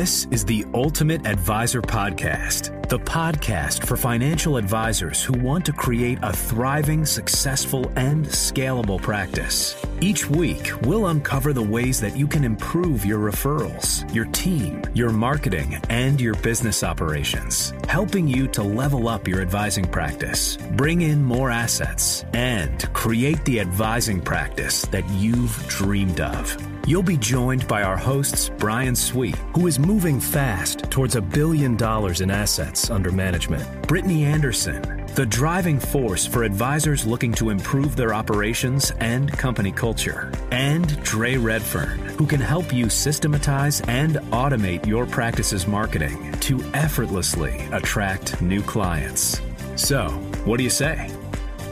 This is the Ultimate Advisor Podcast, the podcast for financial advisors who want to create a thriving, successful, and scalable practice. Each week, we'll uncover the ways that you can improve your referrals, your team, your marketing, and your business operations, helping you to level up your advising practice, bring in more assets, and create the advising practice that you've dreamed of. You'll be joined by our hosts, Brian Sweet, who is moving fast towards a billion dollars in assets under management, Brittany Anderson, the driving force for advisors looking to improve their operations and company culture, and Dre Redfern, who can help you systematize and automate your practice's marketing to effortlessly attract new clients. So, what do you say?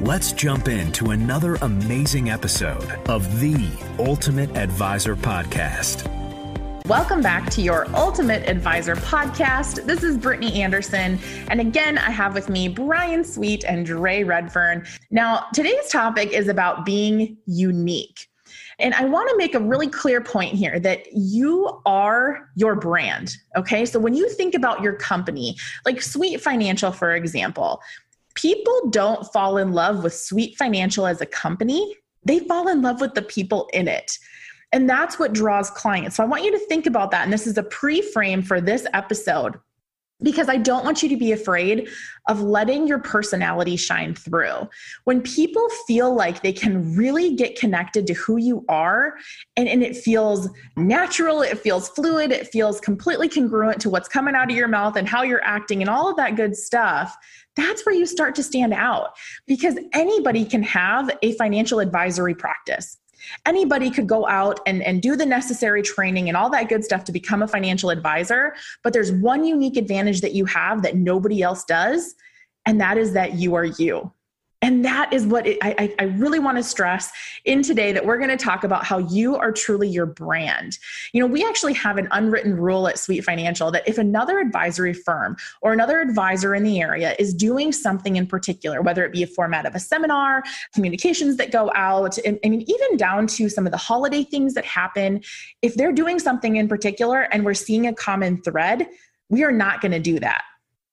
Let's jump into another amazing episode of the Ultimate Advisor Podcast. Welcome back to your Ultimate Advisor podcast. This is Brittany Anderson. And again, I have with me Brian Sweet and Dre Redfern. Now, today's topic is about being unique. And I want to make a really clear point here that you are your brand. Okay. So when you think about your company, like Sweet Financial, for example, people don't fall in love with Sweet Financial as a company, they fall in love with the people in it. And that's what draws clients. So I want you to think about that. And this is a pre frame for this episode because I don't want you to be afraid of letting your personality shine through. When people feel like they can really get connected to who you are and, and it feels natural, it feels fluid, it feels completely congruent to what's coming out of your mouth and how you're acting and all of that good stuff, that's where you start to stand out because anybody can have a financial advisory practice. Anybody could go out and, and do the necessary training and all that good stuff to become a financial advisor. But there's one unique advantage that you have that nobody else does, and that is that you are you. And that is what it, I, I really want to stress in today that we're going to talk about how you are truly your brand. You know, we actually have an unwritten rule at Sweet Financial that if another advisory firm or another advisor in the area is doing something in particular, whether it be a format of a seminar, communications that go out, and, I mean, even down to some of the holiday things that happen, if they're doing something in particular and we're seeing a common thread, we are not going to do that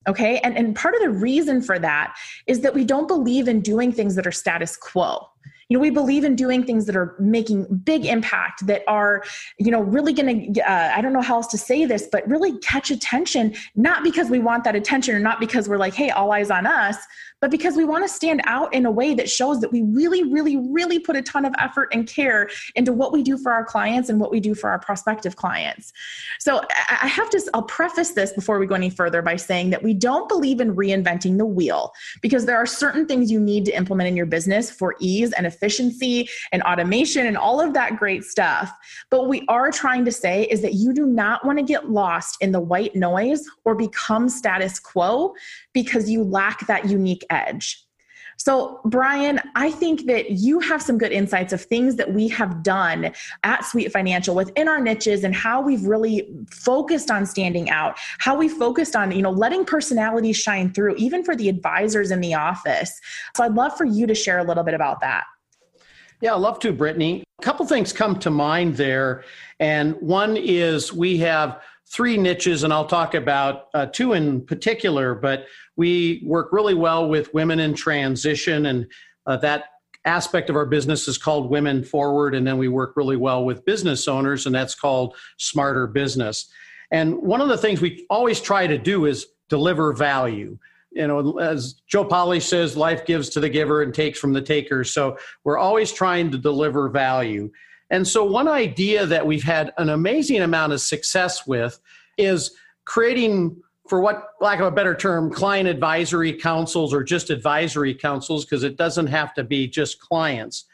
Okay. And, and part of the reason for that is that we don't believe in doing things that are status quo you know we believe in doing things that are making big impact that are you know really going to uh, i don't know how else to say this but really catch attention not because we want that attention or not because we're like hey all eyes on us but because we want to stand out in a way that shows that we really, really, really put a ton of effort and care into what we do for our clients and what we do for our prospective clients. So I have to, I'll preface this before we go any further by saying that we don't believe in reinventing the wheel because there are certain things you need to implement in your business for ease and efficiency and automation and all of that great stuff. But what we are trying to say is that you do not want to get lost in the white noise or become status quo because you lack that unique edge. So, Brian, I think that you have some good insights of things that we have done at Sweet Financial within our niches and how we've really focused on standing out, how we focused on, you know, letting personalities shine through, even for the advisors in the office. So, I'd love for you to share a little bit about that. Yeah, I'd love to, Brittany. A couple things come to mind there. And one is we have three niches, and I'll talk about uh, two in particular, but we work really well with women in transition, and uh, that aspect of our business is called Women Forward. And then we work really well with business owners, and that's called Smarter Business. And one of the things we always try to do is deliver value. You know, as Joe Polish says, life gives to the giver and takes from the taker. So we're always trying to deliver value. And so, one idea that we've had an amazing amount of success with is creating, for what lack of a better term, client advisory councils or just advisory councils, because it doesn't have to be just clients.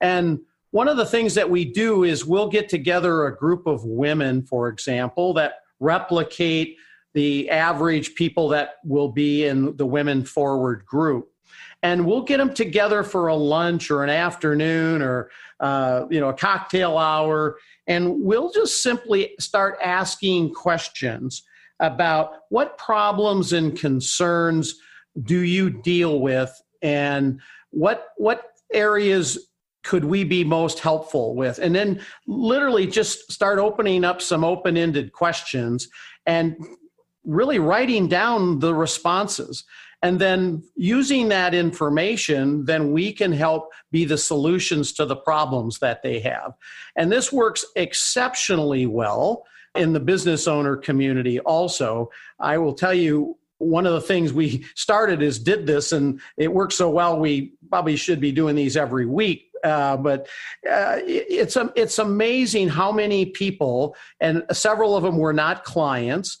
And one of the things that we do is we'll get together a group of women, for example, that replicate the average people that will be in the Women Forward group. And we'll get them together for a lunch or an afternoon or uh, you know a cocktail hour. And we'll just simply start asking questions about what problems and concerns do you deal with? And what what areas could we be most helpful with? And then literally just start opening up some open ended questions and really writing down the responses. And then using that information, then we can help be the solutions to the problems that they have. And this works exceptionally well in the business owner community also. I will tell you, one of the things we started is did this and it worked so well we probably should be doing these every week uh, but uh, it's it's amazing how many people and several of them were not clients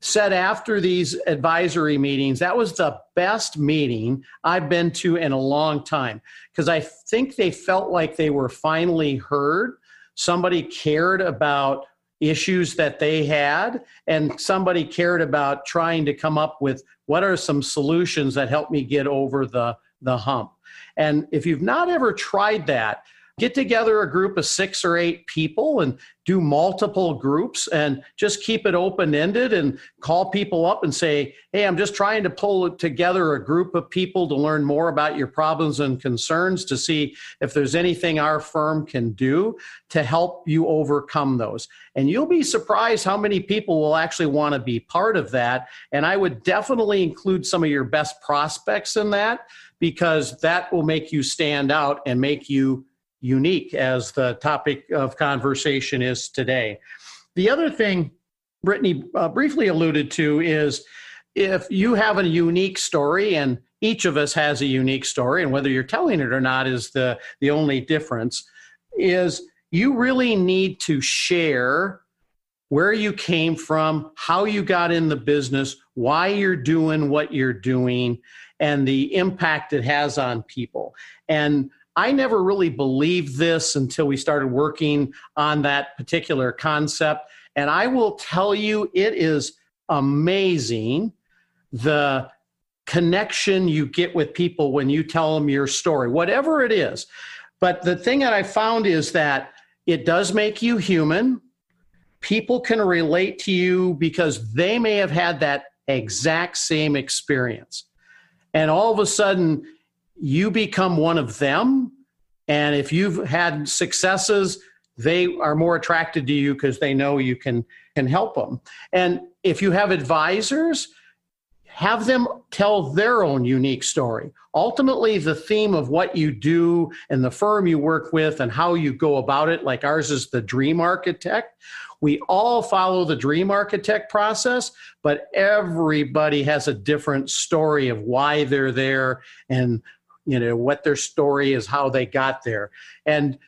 said after these advisory meetings that was the best meeting I've been to in a long time because I think they felt like they were finally heard. Somebody cared about issues that they had and somebody cared about trying to come up with what are some solutions that help me get over the the hump. And if you've not ever tried that get together a group of six or eight people and do multiple groups and just keep it open ended and call people up and say, Hey, I'm just trying to pull together a group of people to learn more about your problems and concerns to see if there's anything our firm can do to help you overcome those. And you'll be surprised how many people will actually want to be part of that. And I would definitely include some of your best prospects in that because that will make you stand out and make you unique as the topic of conversation is today. The other thing Brittany uh, briefly alluded to is if you have a unique story and each of us has a unique story and whether you're telling it or not is the the only difference is you really need to share where you came from, how you got in the business, why you're doing what you're doing, and the impact it has on people. And I never really believed this until we started working on that particular concept. And I will tell you, it is amazing the connection you get with people when you tell them your story, whatever it is. But the thing that I found is that it does make you human. People can relate to you because they may have had that exact same experience. And all of a sudden, you become one of them. And if you've had successes, they are more attracted to you because they know you can can help them. And if you have advisors, have them tell their own unique story. Ultimately, the theme of what you do and the firm you work with and how you go about it, like ours is the dream architect. We all follow the dream architect process, but everybody has a different story of why they're there and you know what their story is how they got there. And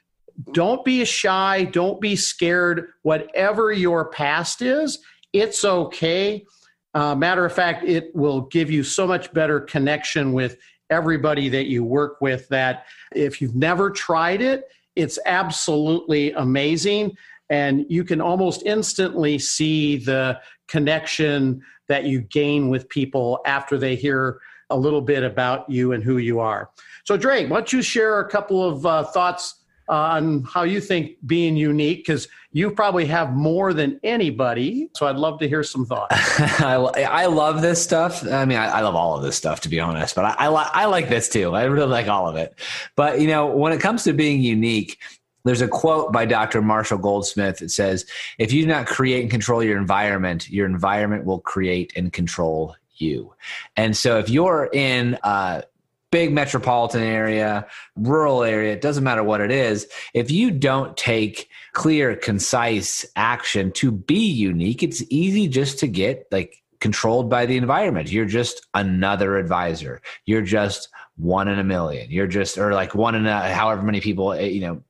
don't be shy don't be scared. Whatever your past is it's okay. Uh, matter of fact it will give you so much better connection with everybody that you work with that if you've never tried it it's absolutely amazing. And you can almost instantly see the connection that you gain with people after they hear a little bit about you and who you are. So, Dre, why don't you share a couple of uh, thoughts on how you think being unique because you probably have more than anybody so i'd love to hear some thoughts I, I love this stuff i mean I, I, love all of this stuff to be honest but I, I, li- I like this too i really like all of it but you know when it comes to being unique there's a quote by Dr. Marshall Goldsmith that says, If you do not create and control your environment, your environment will create and control you. And so if you're in a big metropolitan area, rural area, it doesn't matter what it is, if you don't take clear, concise action to be unique, it's easy just to get like controlled by the environment. You're just another advisor. You're just one in a million. You're just, or like one in a, however many people, eh, you know,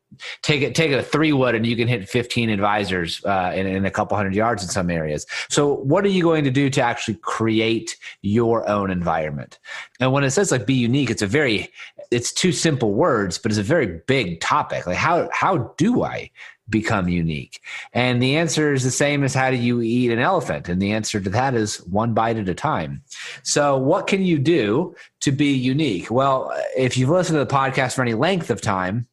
take it take a three wood and you can hit 15 advisors uh, in, in a couple hundred yards in some areas. So what are you going to do to actually create your own environment? And when it says like be unique it's a very it's two simple words but it's a very big topic. Like how how do i become unique? And the answer is the same as how do you eat an elephant? And the answer to that is one bite at a time. So what can you do to be unique? Well if you've listened to the podcast for any length of time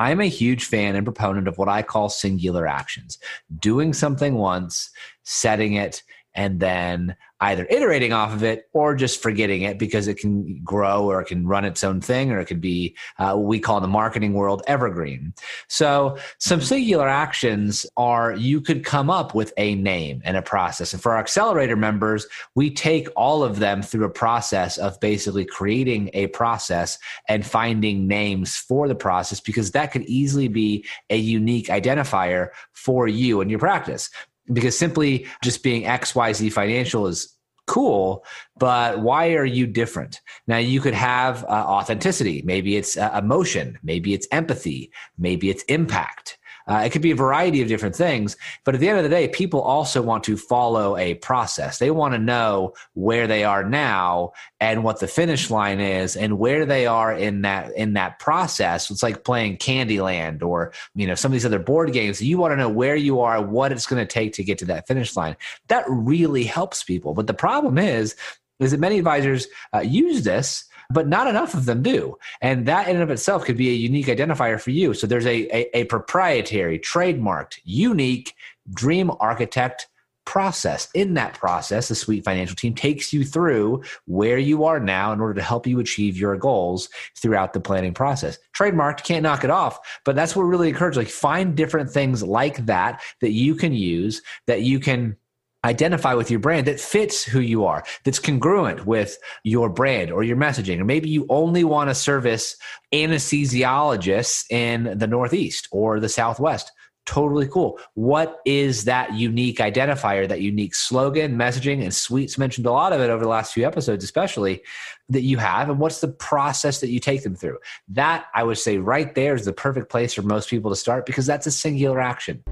I'm a huge fan and proponent of what I call singular actions. Doing something once, setting it, and then either iterating off of it or just forgetting it because it can grow or it can run its own thing or it could be uh, what we call in the marketing world evergreen. So, some singular actions are you could come up with a name and a process. And for our accelerator members, we take all of them through a process of basically creating a process and finding names for the process because that could easily be a unique identifier for you and your practice because simply just being xyz financial is cool but why are you different? Now you could have uh, authenticity. Maybe it's uh, emotion. Maybe it's empathy. Maybe it's impact uh, it could be a variety of different things. But at the end of the day, people also want to follow a process. They want to know where they are now and what the finish line is and where they are in that in that process. It's like playing Candyland or you know some of these other board games. You want to know where you are, what it's going to take to get to that finish line. That really helps people. But the problem is, is that many advisors uh, use this but not enough of them do. And that in and of itself could be a unique identifier for you. So there's a, a, a proprietary, trademarked, unique dream architect process. In that process, the Sweet Financial team takes you through where you are now in order to help you achieve your goals throughout the planning process. Trademarked, can't knock it off, but that's what really encourage. Like find different things like that that you can use that you can identify with your brand that fits who you are, that's congruent with your brand or your messaging. Or maybe you only want to service anesthesiologists in the Northeast or the Southwest. Totally cool. What is that unique identifier, that unique slogan, messaging, and Sweets mentioned a lot of it over the last few episodes, especially that you have, and what's the process that you take them through? That I would say right there is the perfect place for most people to start because that's a singular action.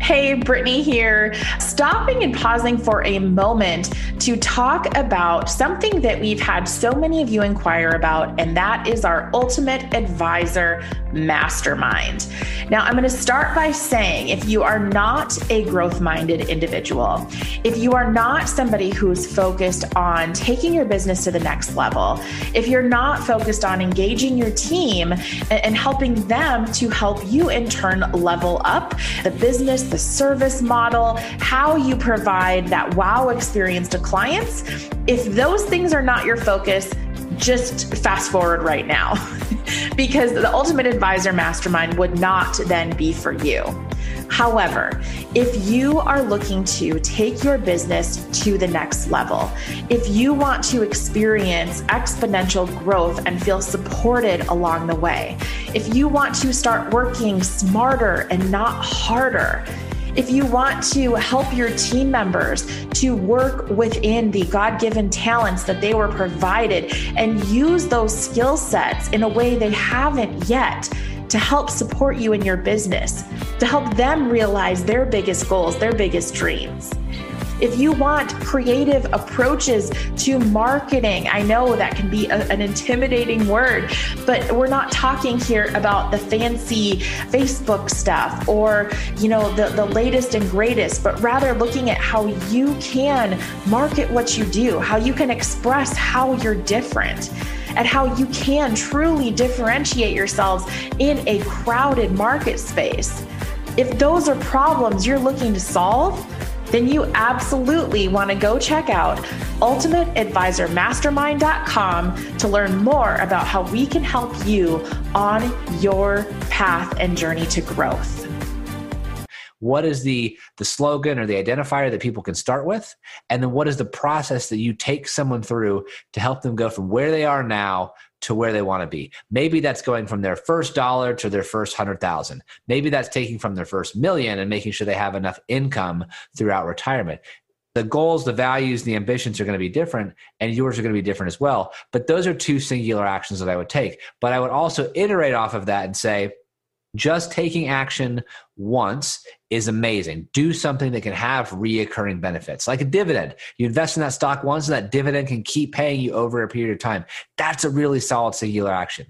Hey, Brittany here, stopping and pausing for a moment to talk about something that we've had so many of you inquire about, and that is our Ultimate Advisor Mastermind. Now, I'm going to start by saying if you are not a growth minded individual, if you are not somebody who's focused on taking your business to the next level, if you're not focused on engaging your team and helping them to help you in turn level up the business, the service model, how you provide that wow experience to clients. If those things are not your focus, just fast forward right now because the Ultimate Advisor Mastermind would not then be for you. However, if you are looking to take your business to the next level, if you want to experience exponential growth and feel supported along the way, if you want to start working smarter and not harder, if you want to help your team members to work within the God given talents that they were provided and use those skill sets in a way they haven't yet to help support you in your business, to help them realize their biggest goals, their biggest dreams. If you want creative approaches to marketing, I know that can be a, an intimidating word, but we're not talking here about the fancy Facebook stuff or, you know, the, the latest and greatest, but rather looking at how you can market what you do, how you can express how you're different at how you can truly differentiate yourselves in a crowded market space. If those are problems you're looking to solve, then you absolutely want to go check out ultimateadvisormastermind.com to learn more about how we can help you on your path and journey to growth what is the the slogan or the identifier that people can start with and then what is the process that you take someone through to help them go from where they are now to where they want to be maybe that's going from their first dollar to their first 100000 maybe that's taking from their first million and making sure they have enough income throughout retirement the goals, the values, the ambitions are going to be different, and yours are going to be different as well. But those are two singular actions that I would take. But I would also iterate off of that and say, just taking action once is amazing. Do something that can have reoccurring benefits, like a dividend. You invest in that stock once, and that dividend can keep paying you over a period of time. That's a really solid singular action.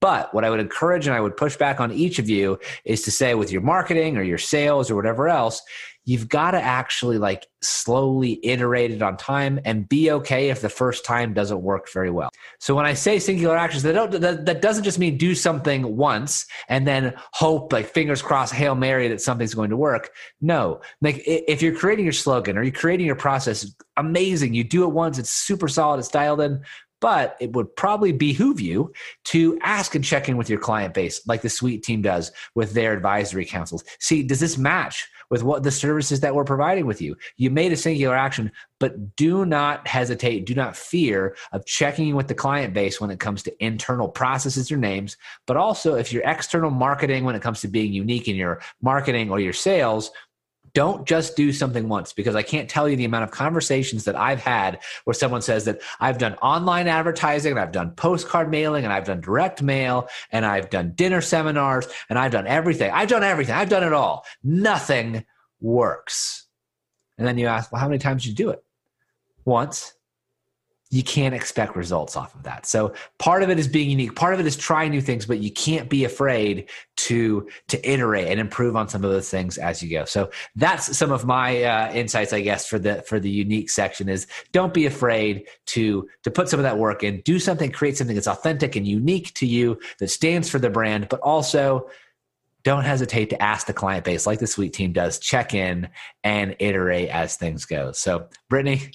But what I would encourage and I would push back on each of you is to say with your marketing or your sales or whatever else, you've got to actually like slowly iterate it on time and be okay if the first time doesn't work very well. So when I say singular actions, that, don't, that, that doesn't just mean do something once and then hope like fingers crossed, Hail Mary that something's going to work. No, like if you're creating your slogan or you're creating your process, amazing. You do it once, it's super solid, it's dialed in but it would probably behoove you to ask and check in with your client base like the sweet team does with their advisory councils see does this match with what the services that we're providing with you. You made a singular action, but do not hesitate, do not fear of checking with the client base when it comes to internal processes or names, but also if you're external marketing when it comes to being unique in your marketing or your sales, don't just do something once because I can't tell you the amount of conversations that I've had where someone says that I've done online advertising and I've done postcard mailing and I've done direct mail and I've done dinner seminars and I've done everything. I've done everything. I've done it all. Nothing works. And then you ask, well, how many times did you do it? Once you can't expect results off of that. So part of it is being unique. Part of it is trying new things, but you can't be afraid to to iterate and improve on some of those things as you go. So that's some of my uh, insights, I guess, for the for the unique section. Is don't be afraid to to put some of that work in. Do something, create something that's authentic and unique to you that stands for the brand, but also don't hesitate to ask the client base like the sweet team does check in and iterate as things go so brittany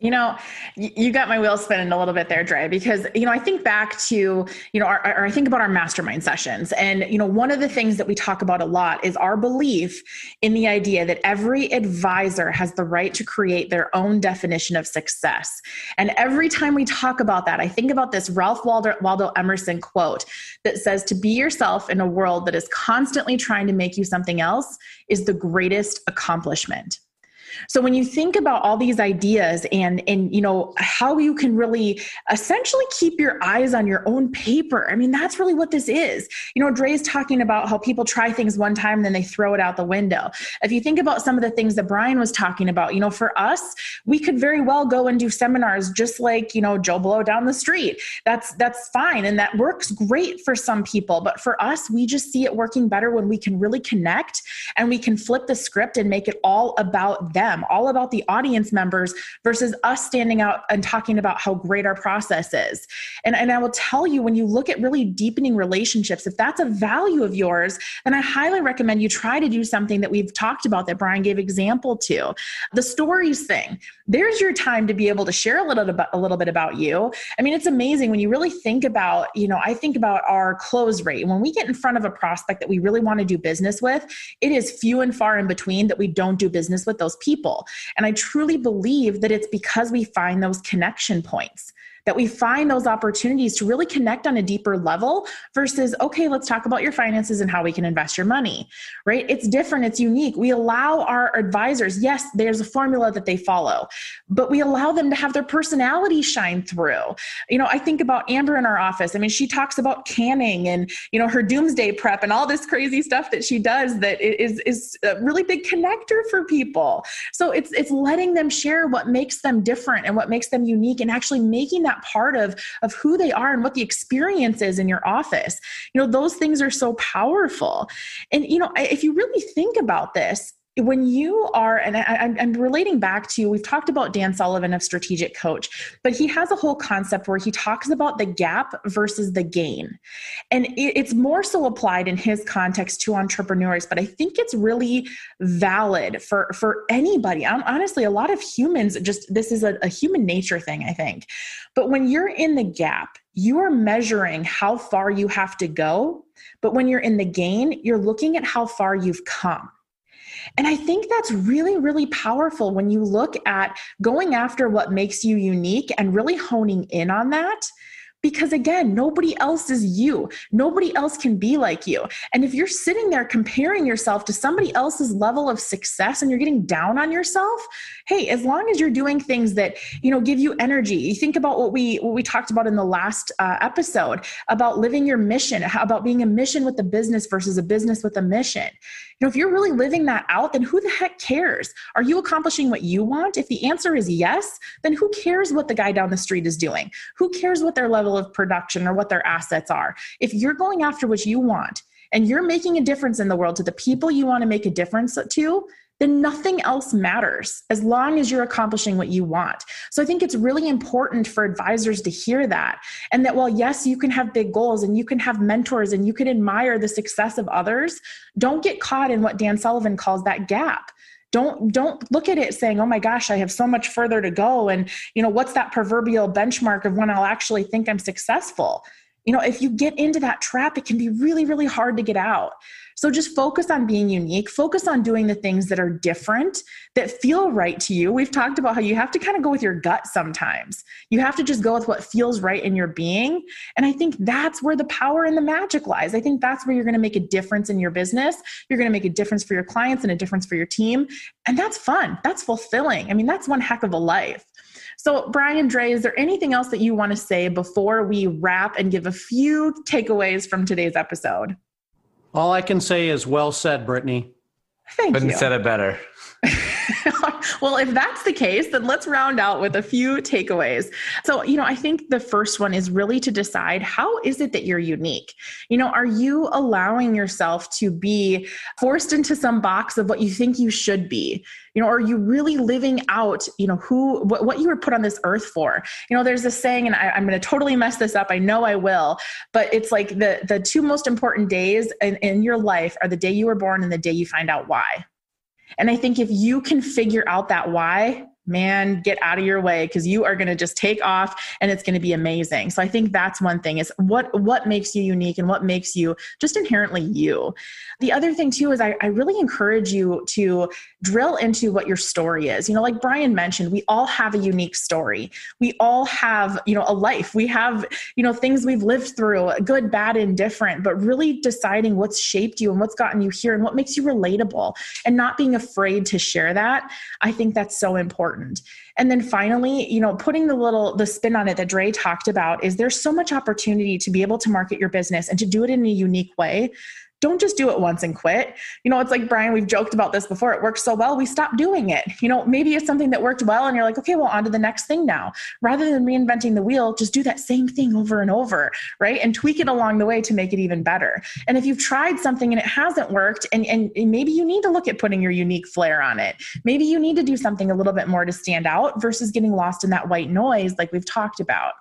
you know, you got my wheels spinning a little bit there, Dre, because, you know, I think back to, you know, our, I think about our mastermind sessions. And, you know, one of the things that we talk about a lot is our belief in the idea that every advisor has the right to create their own definition of success. And every time we talk about that, I think about this Ralph Waldo, Waldo Emerson quote that says, to be yourself in a world that is constantly trying to make you something else is the greatest accomplishment. So when you think about all these ideas and and you know how you can really essentially keep your eyes on your own paper. I mean that's really what this is. You know Dre's talking about how people try things one time and then they throw it out the window. If you think about some of the things that Brian was talking about, you know for us we could very well go and do seminars just like, you know Joe Blow down the street. That's that's fine and that works great for some people, but for us we just see it working better when we can really connect and we can flip the script and make it all about them them, all about the audience members versus us standing out and talking about how great our process is. And, and I will tell you, when you look at really deepening relationships, if that's a value of yours, then I highly recommend you try to do something that we've talked about that Brian gave example to. The stories thing. There's your time to be able to share a little a little bit about you. I mean, it's amazing when you really think about, you know, I think about our close rate. When we get in front of a prospect that we really want to do business with, it is few and far in between that we don't do business with those people people. And I truly believe that it's because we find those connection points that we find those opportunities to really connect on a deeper level versus, okay, let's talk about your finances and how we can invest your money, right? It's different, it's unique. We allow our advisors, yes, there's a formula that they follow, but we allow them to have their personality shine through. You know, I think about Amber in our office. I mean, she talks about canning and, you know, her doomsday prep and all this crazy stuff that she does that is, is a really big connector for people. So it's, it's letting them share what makes them different and what makes them unique and actually making that that part of of who they are and what the experience is in your office. You know those things are so powerful. And you know if you really think about this when you are, and I, am relating back to, we've talked about Dan Sullivan of Strategic Coach, but he has a whole concept where he talks about the gap versus the gain. And it's more so applied in his context to entrepreneurs, but I think it's really valid for, for anybody. I'm, Honestly, a lot of humans just, this is a, a human nature thing, I think. But when you're in the gap, you are measuring how far you have to go. But when you're in the gain, you're looking at how far you've come. And I think that's really, really powerful when you look at going after what makes you unique and really honing in on that because again, nobody else is you. Nobody else can be like you. And if you're sitting there comparing yourself to somebody else's level of success and you're getting down on yourself, hey, as long as you're doing things that, you know, give you energy. You think about what we what we talked about in the last uh, episode about living your mission, about being a mission with a business versus a business with a mission. Know, if you're really living that out, then who the heck cares? Are you accomplishing what you want? If the answer is yes, then who cares what the guy down the street is doing? Who cares what their level of production or what their assets are. If you're going after what you want and you're making a difference in the world to the people you want to make a difference to, then nothing else matters as long as you're accomplishing what you want. So I think it's really important for advisors to hear that. And that while, yes, you can have big goals and you can have mentors and you can admire the success of others, don't get caught in what Dan Sullivan calls that gap don't don't look at it saying oh my gosh i have so much further to go and you know what's that proverbial benchmark of when i'll actually think i'm successful you know if you get into that trap it can be really really hard to get out so just focus on being unique, focus on doing the things that are different, that feel right to you. We've talked about how you have to kind of go with your gut sometimes. You have to just go with what feels right in your being. And I think that's where the power and the magic lies. I think that's where you're going to make a difference in your business. You're going to make a difference for your clients and a difference for your team. And that's fun. That's fulfilling. I mean, that's one heck of a life. So, Brian Dre, is there anything else that you want to say before we wrap and give a few takeaways from today's episode? All I can say is well said, Brittany. Thank Couldn't you. said it better. well, if that's the case, then let's round out with a few takeaways. So, you know, I think the first one is really to decide how is it that you're unique? You know, are you allowing yourself to be forced into some box of what you think you should be? You know, are you really living out, you know, who, what, what you were put on this earth for? You know, there's this saying, and I, I'm going to totally mess this up. I know I will, but it's like the, the two most important days in, in your life are the day you were born and the day you find out why. And I think if you can figure out that why, man, get out of your way because you are going to just take off and it's going to be amazing. So I think that's one thing is what what makes you unique and what makes you just inherently you. The other thing too is I, I really encourage you to drill into what your story is. You know, like Brian mentioned, we all have a unique story. We all have, you know, a life. We have, you know, things we've lived through, good, bad, and different, but really deciding what's shaped you and what's gotten you here and what makes you relatable and not being afraid to share that. I think that's so important. And then finally, you know, putting the little the spin on it that Dre talked about is there's so much opportunity to be able to market your business and to do it in a unique way don't just do it once and quit. You know, it's like Brian, we've joked about this before. It works so well, we stop doing it. You know, maybe it's something that worked well and you're like, okay, well, on to the next thing now. Rather than reinventing the wheel, just do that same thing over and over, right? And tweak it along the way to make it even better. And if you've tried something and it hasn't worked, and, and maybe you need to look at putting your unique flair on it. Maybe you need to do something a little bit more to stand out versus getting lost in that white noise like we've talked about.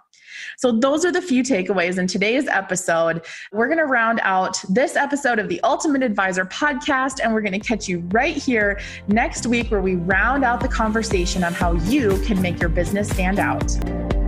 So, those are the few takeaways in today's episode. We're going to round out this episode of the Ultimate Advisor podcast, and we're going to catch you right here next week where we round out the conversation on how you can make your business stand out.